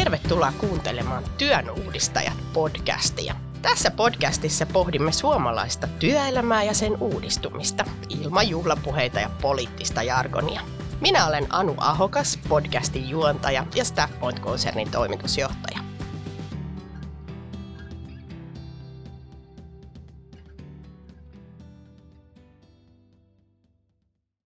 Tervetuloa kuuntelemaan Työn uudistajat podcastia. Tässä podcastissa pohdimme suomalaista työelämää ja sen uudistumista ilman juhlapuheita ja poliittista jargonia. Minä olen Anu Ahokas, podcastin juontaja ja Staffpoint-konsernin toimitusjohtaja.